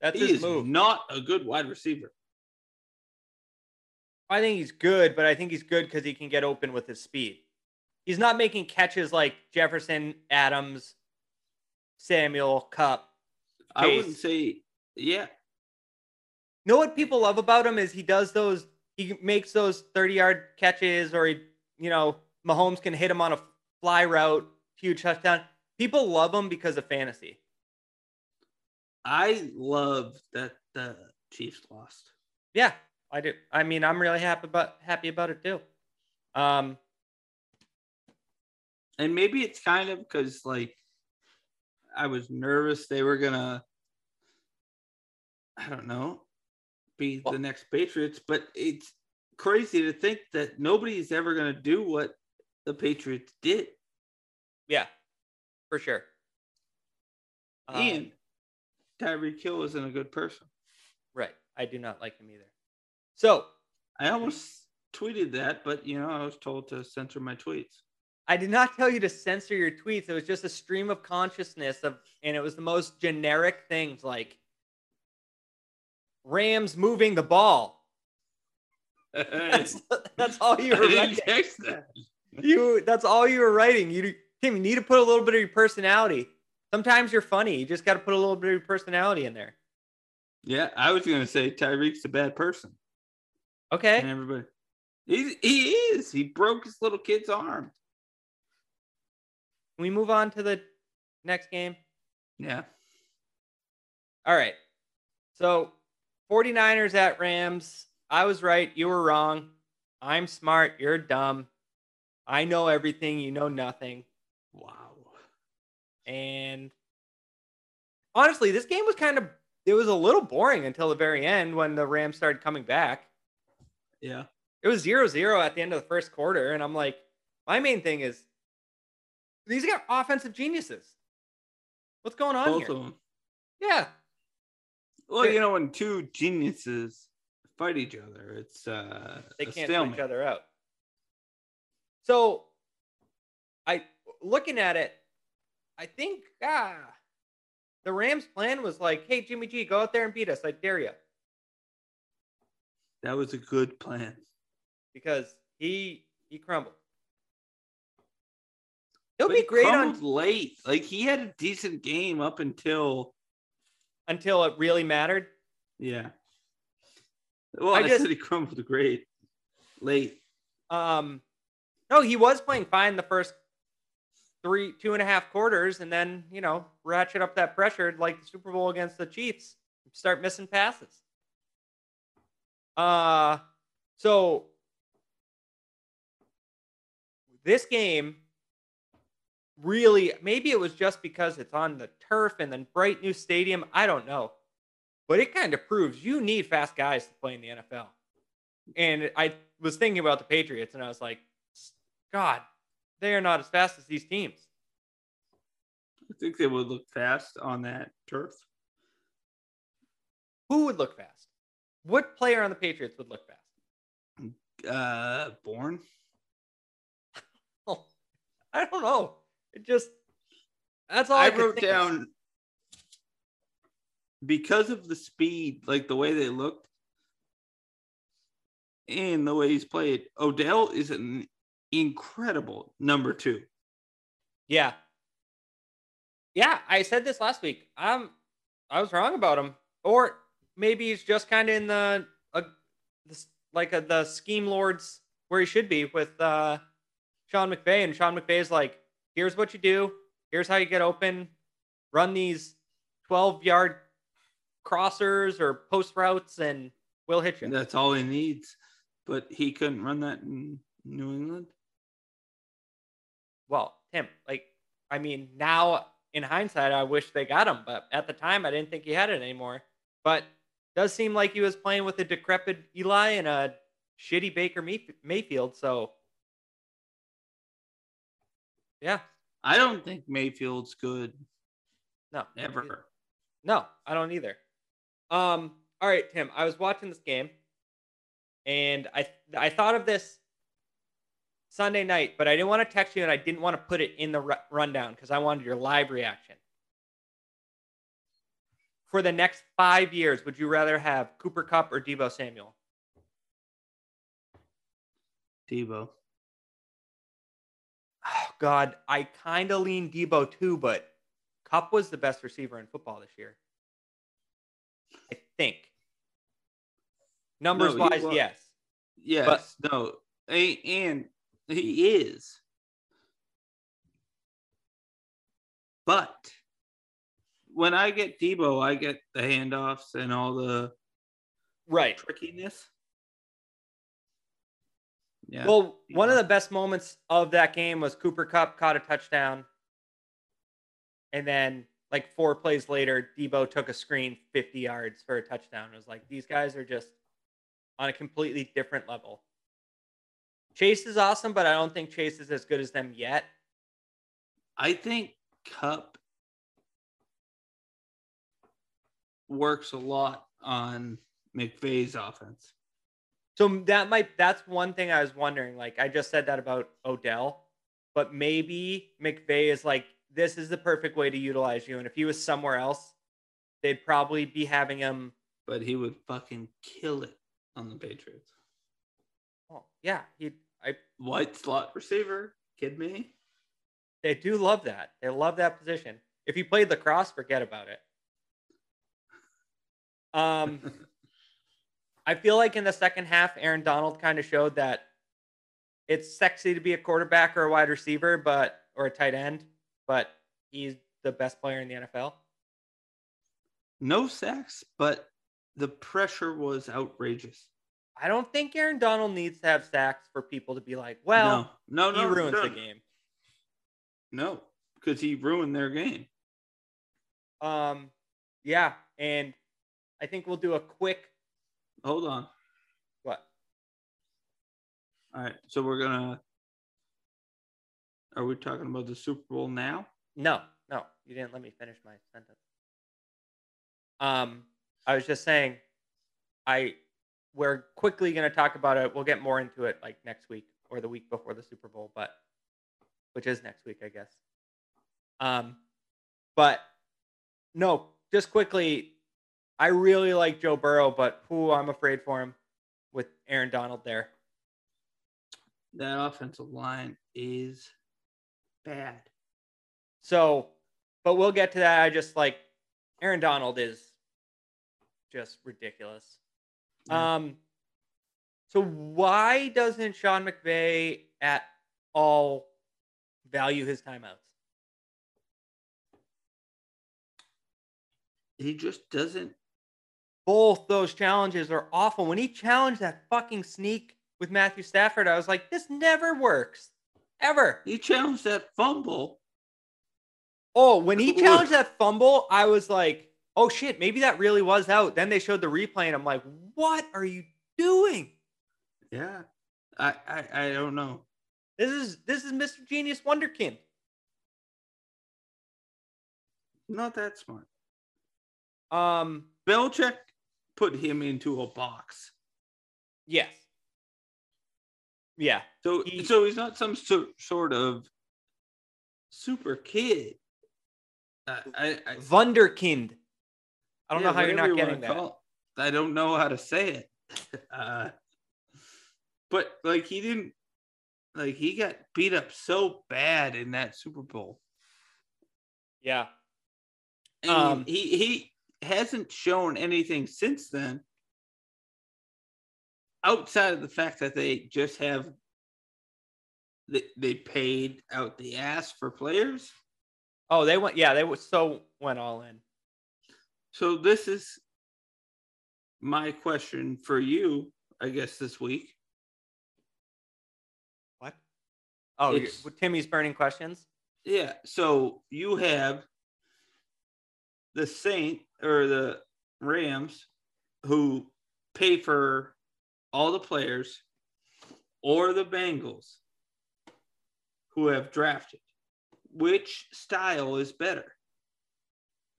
That's he his is move. not a good wide receiver. I think he's good, but I think he's good because he can get open with his speed. He's not making catches like Jefferson, Adams, Samuel, Kupp. I wouldn't say, yeah, know what people love about him is he does those he makes those 30 yard catches or he you know Mahomes can hit him on a fly route huge touchdown. People love him because of fantasy. I love that the Chiefs lost. yeah I do. I mean I'm really happy about happy about it too. Um and maybe it's kind of because like I was nervous they were gonna, I don't know, be Well- the next Patriots, but it's crazy to think that nobody's ever gonna do what the Patriots did. yeah for sure Um, and Tyreek Hill isn't a good person. right I do not like him either so I almost tweeted that, but you know I was told to censor my tweets. I did not tell you to censor your tweets. It was just a stream of consciousness of, and it was the most generic things like Rams moving the ball. That's that's all you I were didn't text that. You that's all you were writing. You Tim, you need to put a little bit of your personality. Sometimes you're funny. You just got to put a little bit of your personality in there. Yeah, I was gonna say Tyreek's a bad person. Okay. And everybody, he he is. He broke his little kid's arm. Can we move on to the next game? Yeah. All right. So 49ers at Rams. I was right. You were wrong. I'm smart. You're dumb. I know everything. You know nothing. Wow. And honestly, this game was kind of, it was a little boring until the very end when the Rams started coming back. Yeah. It was 0 0 at the end of the first quarter. And I'm like, my main thing is these are offensive geniuses. What's going on Both here? of them. Yeah. Well, you know, when two geniuses fight each other, it's uh they can't stalemate. each other out. So, I looking at it, I think ah, the Rams' plan was like, "Hey, Jimmy G, go out there and beat us. I dare you," That was a good plan. because he he crumbled. He'll But be great on late. Like he had a decent game up until until it really mattered. yeah. Well, I I, just- said he crumbled great late. Um, no, he was playing fine the first three, two and a half quarters, and then you know ratchet up that pressure like the Super Bowl against the Chiefs. Start missing passes. Uh, so this game really maybe it was just because it's on the turf and then bright new stadium. I don't know, but it kind of proves you need fast guys to play in the NFL. And I was thinking about the Patriots, and I was like, God, they are not as fast as these teams. I think they would look fast on that turf. Who would look fast? What player on the Patriots would look fast? Uh born. Oh, I don't know. It just that's all I, I, wrote think of. down because of the speed, like the way they looked and the way he's played. Odell is an incredible number two. Yeah, yeah. I said this last week. I'm I was wrong about him, or maybe he's just kind of in the uh, this, like a, the scheme lords where he should be with uh, Sean McVay, and Sean McVay is like, here's what you do, here's how you get open, run these 12 yard crossers or post routes, and we'll hit you. That's all he needs. but he couldn't run that in New England. Well, Tim, like, I mean, now in hindsight, I wish they got him, but at the time, I didn't think he had it anymore. But does seem like he was playing with a decrepit Eli and a shitty Baker Mayfield. So, yeah, I don't think Mayfield's good. No, ever. No, I don't either. Um. All right, Tim. I was watching this game, and I I thought of this Sunday night, but I didn't want to text you, and I didn't want to put it in the rundown because I wanted your live reaction. For the next five years, would you rather have Cooper Kupp or Deebo Samuel? Deebo. Oh God, I kind of lean Deebo too, but Kupp was the best receiver in football this year. I think. Numbers no, wise, was, yes. Yes. But, no. And he is. But when I get Deebo, I get the handoffs and all the right trickiness. Yeah. Well, one of the best moments of that game was Cooper Kupp caught a touchdown. And then like four plays later, Deebo took a screen 50 yards for a touchdown. It was like these guys are just on a completely different level. Chase is awesome, but I don't think Chase is as good as them yet. I think Kupp works a lot on McVay's offense. So that might that's one thing I was wondering. Like I just said that about Odell, but maybe McVay is like, this is the perfect way to utilize you. And if he was somewhere else, they'd probably be having him. But he would fucking kill it on the Patriots. Oh yeah, he I white slot receiver. Kid me. They do love that. They love that position. If he played lacrosse, forget about it. Um, I feel like in the second half, Aaron Donald kind of showed that it's sexy to be a quarterback or a wide receiver, but or a tight end, but he's the best player in the NFL. No sacks, but the pressure was outrageous. I don't think Aaron Donald needs to have sacks for people to be like, well, no, no, no he ruins no. the game. No, because he ruined their game. Um, yeah, and I think we'll do a quick. Hold on. What? All right, so we're gonna. Are we talking about the Super Bowl now? No, no, you didn't let me finish my sentence. Um, I was just saying, I we're quickly going to talk about it. We'll get more into it like next week or the week before the Super Bowl, but which is next week, I guess. Um, but no, just quickly, I really like Joe Burrow, but who I'm afraid for him with Aaron Donald there. That offensive line is bad. So, but we'll get to that. I just like Aaron Donald is just ridiculous. Yeah. Um, so why doesn't Sean McVay at all value his timeouts? He just doesn't. Both those challenges are awful. When he challenged that fucking sneak with Matthew Stafford, I was like, this never works. Ever. He challenged that fumble. Oh, when he challenged that fumble, I was like, oh shit, maybe that really was out. Then they showed the replay, and I'm like, what are you doing? Yeah, I I, I don't know. This is this is Mr. Genius Wonderkind. Not that smart. Um, Belichick put him into a box. Yes. Yeah. So he, so he's not some so, sort of super kid. Uh, I, I, Wunderkind. I don't yeah, know how you're not getting that. Call, I don't know how to say it. Uh, but like he didn't like he got beat up so bad in that Super Bowl. Yeah. And um, he he hasn't shown anything since then outside of the fact that they just have they, they paid out the ass for players. Oh, they went yeah, they were so went all in. So this is my question for you, I guess, this week. What? Oh, Timmy's burning questions? Yeah. So you have the Saint or the Rams who pay for all the players or the Bengals who have drafted. Which style is better?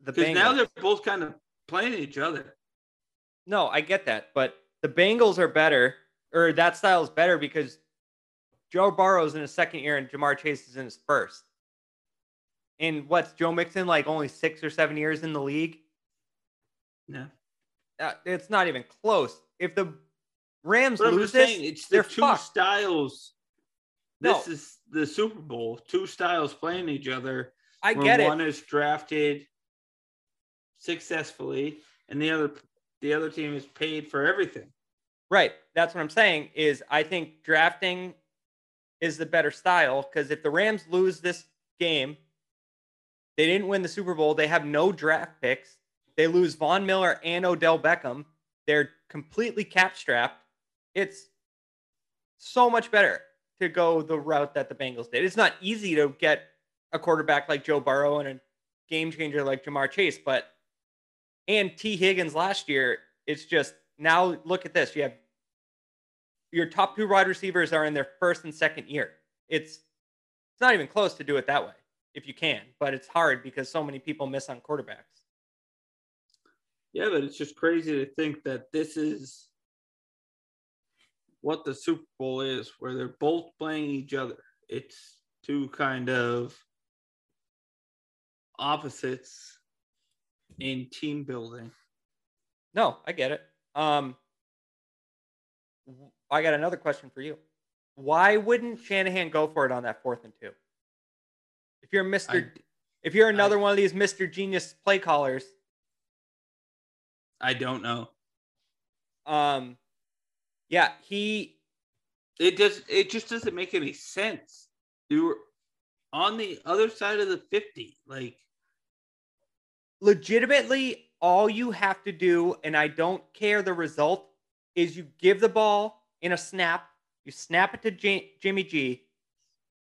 Because now they're both kind of playing each other. No, I get that, but the Bengals are better, or that style is better because Joe Burrow's in his second year and Ja'Marr Chase is in his first. And what's Joe Mixon like? Only six or seven years in the league. Yeah. Uh, it's not even close. If the Rams But lose just this, saying, it's they're the two fucked. styles. No. This is the Super Bowl. Two styles playing each other. I get it. One is drafted successfully, and the other the other team is paid for everything. Right. That's what I'm saying. Is I think drafting is the better style because if the Rams lose this game, they didn't win the Super Bowl. They have no draft picks. They lose Von Miller and Odell Beckham. They're completely cap strapped. It's so much better to go the route that the Bengals did. It's not easy to get a quarterback like Joe Burrow and a game changer like Ja'Marr Chase, but and Tee Higgins last year, it's just now look at this. You have your top two wide receivers are in their first and second year. It's it's not even close to do it that way if you can, but it's hard because so many people miss on quarterbacks. Yeah, but it's just crazy to think that this is what the Super Bowl is, where they're both playing each other. It's two kind of opposites in team building. No, I get it. Um, I got another question for you. Why wouldn't Shanahan go for it on that fourth and two? If you're Mister, I, if you're another one of these Mister Genius play callers, I don't know. um, yeah, he It does. It just doesn't make any sense. You were on the other side of the fifty. Like legitimately all you have to do, and I don't care the result, is you give the ball in a snap, you snap it to J- Jimmy G,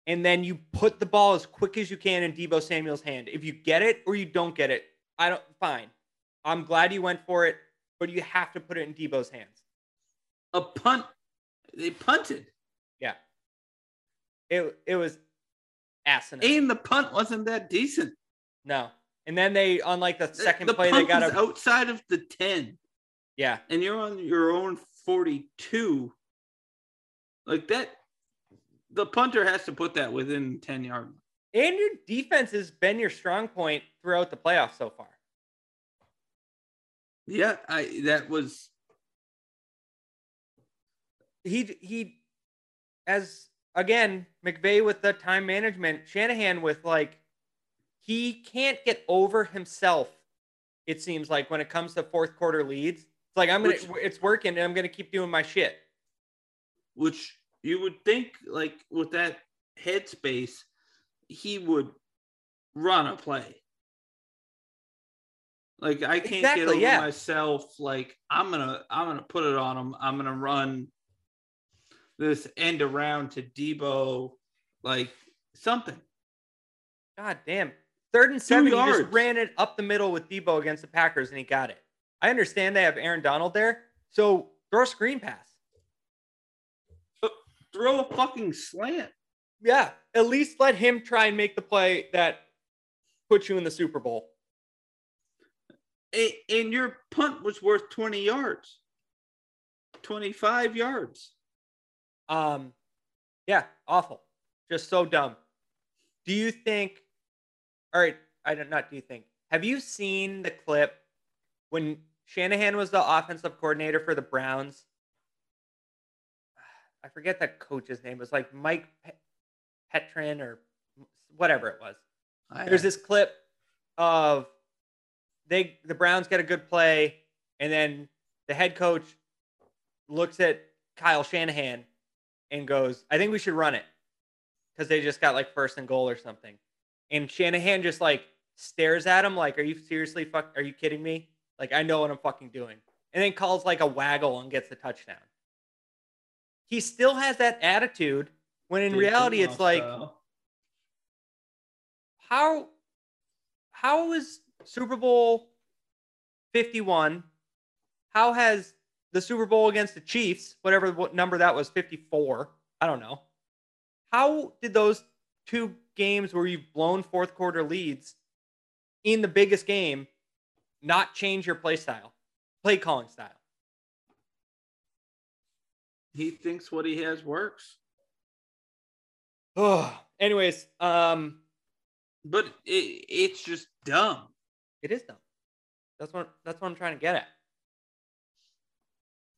and then you put the ball as quick as you can in Deebo Samuel's hand. If you get it or you don't get it, I don't fine. I'm glad you went for it, but you have to put it in Deebo's hands. a punt. They punted, Yeah. It it was asinine. and the punt wasn't that decent. No. And then they on like the second the play they got a outside of the ten. yeah. and you're on your own 42 like that the punter has to put that within 10 yard line. And your defense has been your strong point throughout the playoffs so far. yeah i that was He he as again, McVay with the time management, Shanahan with like he can't get over himself, it seems like when it comes to fourth quarter leads. It's like I'm gonna Which- it's working and I'm gonna keep doing my shit. which you would think like with that headspace he would run a play like i can't Exactly, get over yeah. myself like i'm gonna i'm gonna put it on him i'm gonna run this end around to deebo like something God damn. Third and seven, he just ran it up the middle with Deebo against the Packers and he got it. I understand they have Aaron Donald there. So throw a screen pass. throw a fucking slant Yeah, at least let him try and make the play that puts you in the Super Bowl. And your punt was worth 20 yards 25 yards Um, yeah, awful, just so dumb. Do you think? All right, I don't not. Do you think? Have you seen the clip when Shanahan was the offensive coordinator for the Browns? I forget that coach's name. It was like Mike Pe- Pettine or whatever it was. There's this clip of they the Browns get a good play, and then the head coach looks at Kyle Shanahan and goes, "I think we should run it," because they just got like first and goal or something, and Shanahan just like stares at him like, "Are you seriously fuck? Are you kidding me? Like I know what I'm fucking doing," and then calls like a waggle and gets the touchdown. He still has that attitude When in Dave reality, it's like style. how how is Super Bowl 51? How has the Super Bowl against the Chiefs, whatever number that was, 54? I don't know. How did those two games where you've blown fourth quarter leads in the biggest game not change your play style, play calling style? he thinks what he has works. Oh, anyways, um, But it, it's just dumb. it is dumb. That's what that's what I'm trying to get at.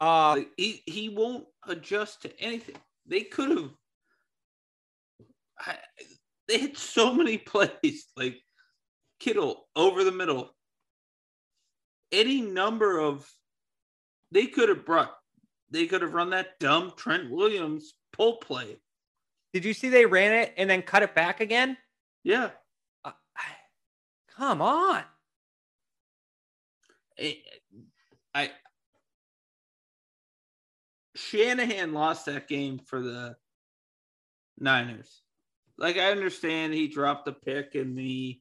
Uh, Like, he he won't adjust to anything. They could have. I, they hit so many plays like Kittle over the middle. Any number of. They could have brought. They could have run that dumb Trent Williams pull play. did you see they ran it and then cut it back again? Yeah, Uh, come on. I, I Shanahan lost that game for the Niners. Like I understand he dropped the pick in the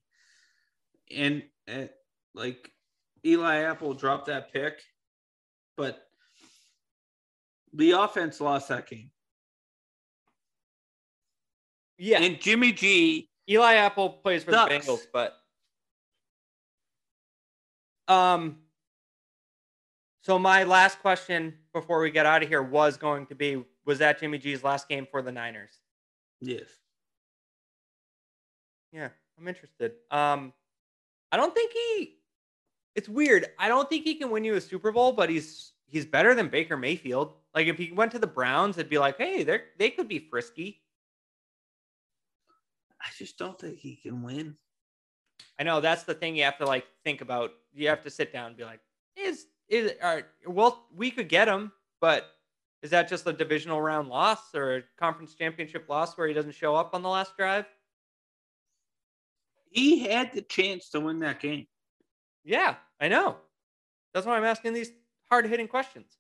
and uh, like Eli Apple dropped that pick, but the offense lost that game. Yeah, And Jimmy G Eli Apple plays for Sucks. the Bengals, but um. So my last question before we get out of here was going to be: Was that Jimmy G's last game for the Niners? Yes. Yeah, I'm interested. Um, I don't think he. It's weird. I don't think he can win you a Super Bowl, but he's he's better than Baker Mayfield. Like if he went to the Browns, it'd be like, hey, they they could be frisky. I just don't think he can win. I know that's the thing you have to like think about. You have to sit down and be like, is is all right, well, we could get him, but is that just a divisional round loss or a conference championship loss where he doesn't show up on the last drive? He had the chance to win that game. Yeah, I know. That's why I'm asking these hard hitting questions.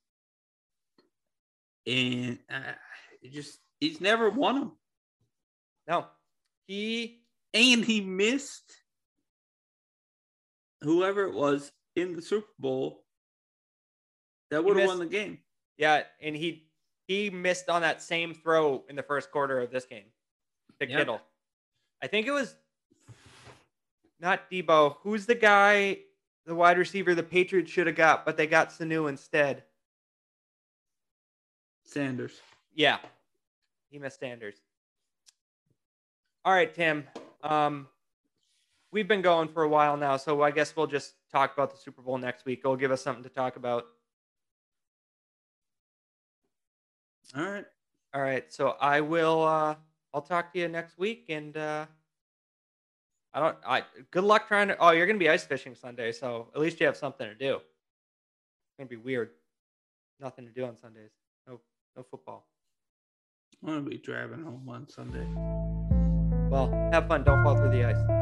and uh, it just he's never won them, No, he and he missed whoever it was in the Super Bowl that would have won the game. Yeah, and he he missed on that same throw in the first quarter of this game to Yeah. Kittle. I think it was not Deebo. Who's the guy, the wide receiver the Patriots should have got, but they got Sanu instead. Sanders. Yeah, he missed Sanders. All right, Tim. Um, we've been going for a while now, so I guess we'll just talk about the Super Bowl next week. It'll give us something to talk about. All right. All right, so I will. Uh, I'll talk to you next week, and uh, I don't. I good luck trying to. Oh, you're gonna be ice fishing Sunday, so at least you have something to do. It's gonna be weird. Nothing to do on Sundays. No, no football. I'm gonna be driving home on Sunday. Well, have fun. Don't fall through the ice.